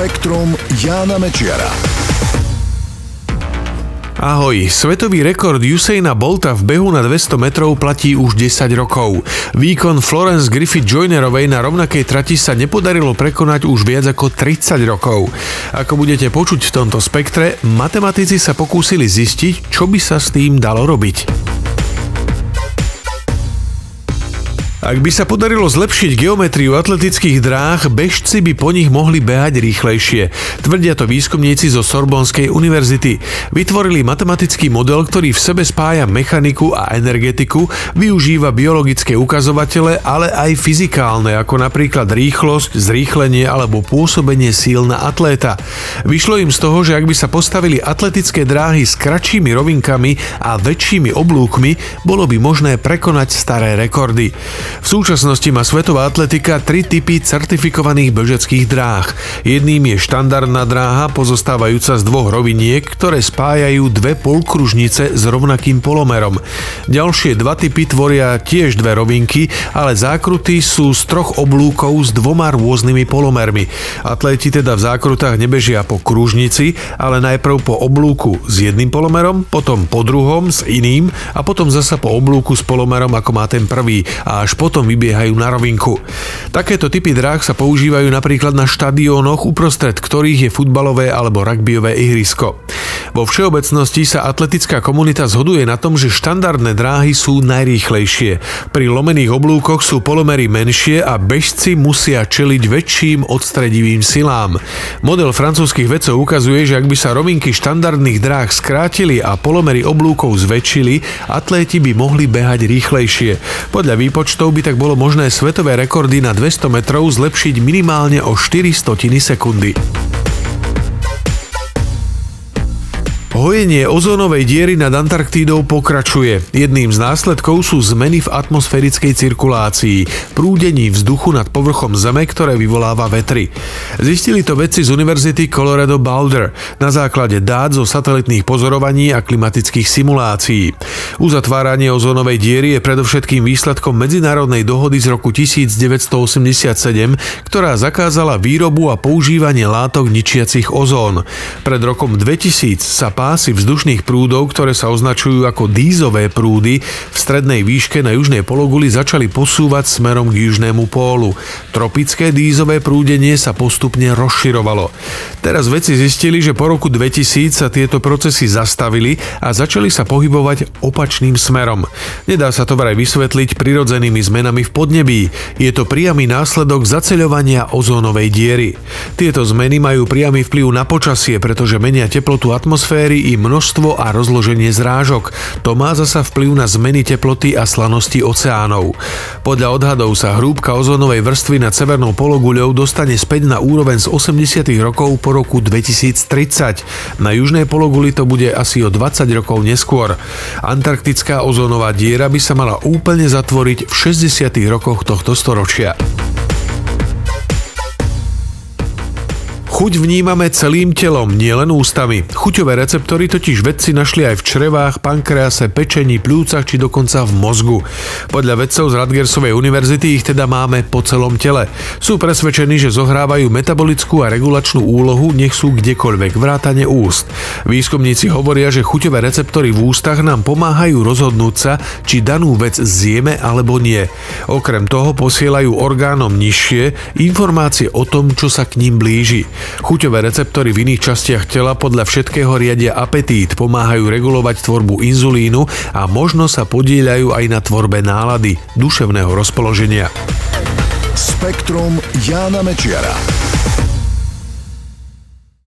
Spektrum Jána Mečiara. Ahoj, svetový rekord Usaina Bolta v behu na 200 metrov platí už 10 rokov. Výkon Florence Griffith Joynerovej na rovnakej trati sa nepodarilo prekonať už viac ako 30 rokov. Ako budete počuť v tomto spektre, matematici sa pokúsili zistiť, čo by sa s tým dalo robiť. Ak by sa podarilo zlepšiť geometriu atletických dráh, bežci by po nich mohli behať rýchlejšie. Tvrdia to výskumníci zo Sorbonskej univerzity. Vytvorili matematický model, ktorý v sebe spája mechaniku a energetiku, využíva biologické ukazovatele, ale aj fyzikálne, ako napríklad rýchlosť, zrýchlenie alebo pôsobenie síl na atléta. Vyšlo im z toho, že ak by sa postavili atletické dráhy s kratšími rovinkami a väčšími oblúkmi, bolo by možné prekonať staré rekordy. V súčasnosti má svetová atletika tri typy certifikovaných bežeckých dráh. Jedným je štandardná dráha pozostávajúca z dvoch roviniek, ktoré spájajú dve polkružnice s rovnakým polomerom. Ďalšie dva typy tvoria tiež dve rovinky, ale zákruty sú z troch oblúkov s dvoma rôznymi polomermi. Atléti teda v zákrutách nebežia po kružnici, ale najprv po oblúku s jedným polomerom, potom po druhom s iným a potom zasa po oblúku s polomerom ako má ten prvý a až potom vybiehajú na rovinku. Takéto typy dráh sa používajú napríklad na štadiónoch, uprostred ktorých je futbalové alebo rugbyové ihrisko. Vo všeobecnosti sa atletická komunita zhoduje na tom, že štandardné dráhy sú najrýchlejšie. Pri lomených oblúkoch sú polomery menšie a bežci musia čeliť väčším odstredivým silám. Model francúzskych vedcov ukazuje, že ak by sa rovinky štandardných dráh skrátili a polomery oblúkov zväčšili, atléti by mohli behať rýchlejšie. Podľa výpočtov by tak bolo možné svetové rekordy na 200 metrov zlepšiť minimálne o 4 stotiny sekundy. Hojenie ozónovej diery nad Antarktídou pokračuje. Jedným z následkov sú zmeny v atmosférickej cirkulácii, prúdení vzduchu nad povrchom Zeme, ktoré vyvoláva vetry. Zistili to vedci z Univerzity Colorado Boulder na základe dát zo satelitných pozorovaní a klimatických simulácií. Uzatváranie ozónovej diery je predovšetkým výsledkom medzinárodnej dohody z roku 1987, ktorá zakázala výrobu a používanie látok ničiacich ozón. Pred rokom 2000 sa pásy vzdušných prúdov, ktoré sa označujú ako dízové prúdy, v strednej výške na južnej pologuli začali posúvať smerom k južnému pólu. Tropické dízové prúdenie sa postupne rozširovalo. Teraz vedci zistili, že po roku 2000 sa tieto procesy zastavili a začali sa pohybovať opačným smerom. Nedá sa to vraj vysvetliť prirodzenými zmenami v podnebí. Je to priamy následok zaceľovania ozónovej diery. Tieto zmeny majú priamy vplyv na počasie, pretože menia teplotu atmosféry i množstvo a rozloženie zrážok. To má zasa vplyv na zmeny teploty a slanosti oceánov. Podľa odhadov sa hrúbka ozónovej vrstvy nad severnou pologuľou dostane späť na úroveň z 80. rokov po roku 2030. Na južnej pologuli to bude asi o 20 rokov neskôr. Antarktická ozónová diera by sa mala úplne zatvoriť v 60. rokoch tohto storočia. Chuť vnímame celým telom, nielen ústami. Chuťové receptory totiž vedci našli aj v črevách, pankrease, pečení, plúcach či dokonca v mozgu. Podľa vedcov z Radgersovej univerzity ich teda máme po celom tele. Sú presvedčení, že zohrávajú metabolickú a regulačnú úlohu, nech sú kdekoľvek, vrátane úst. Výskumníci hovoria, že chuťové receptory v ústach nám pomáhajú rozhodnúť sa, či danú vec zjeme alebo nie. Okrem toho posielajú orgánom nižšie informácie o tom, čo sa k ním blíži. Chuťové receptory v iných častiach tela podľa všetkého riadia apetít, pomáhajú regulovať tvorbu inzulínu a možno sa podieľajú aj na tvorbe nálady, duševného rozpoloženia. Spektrum Jána Mečiara.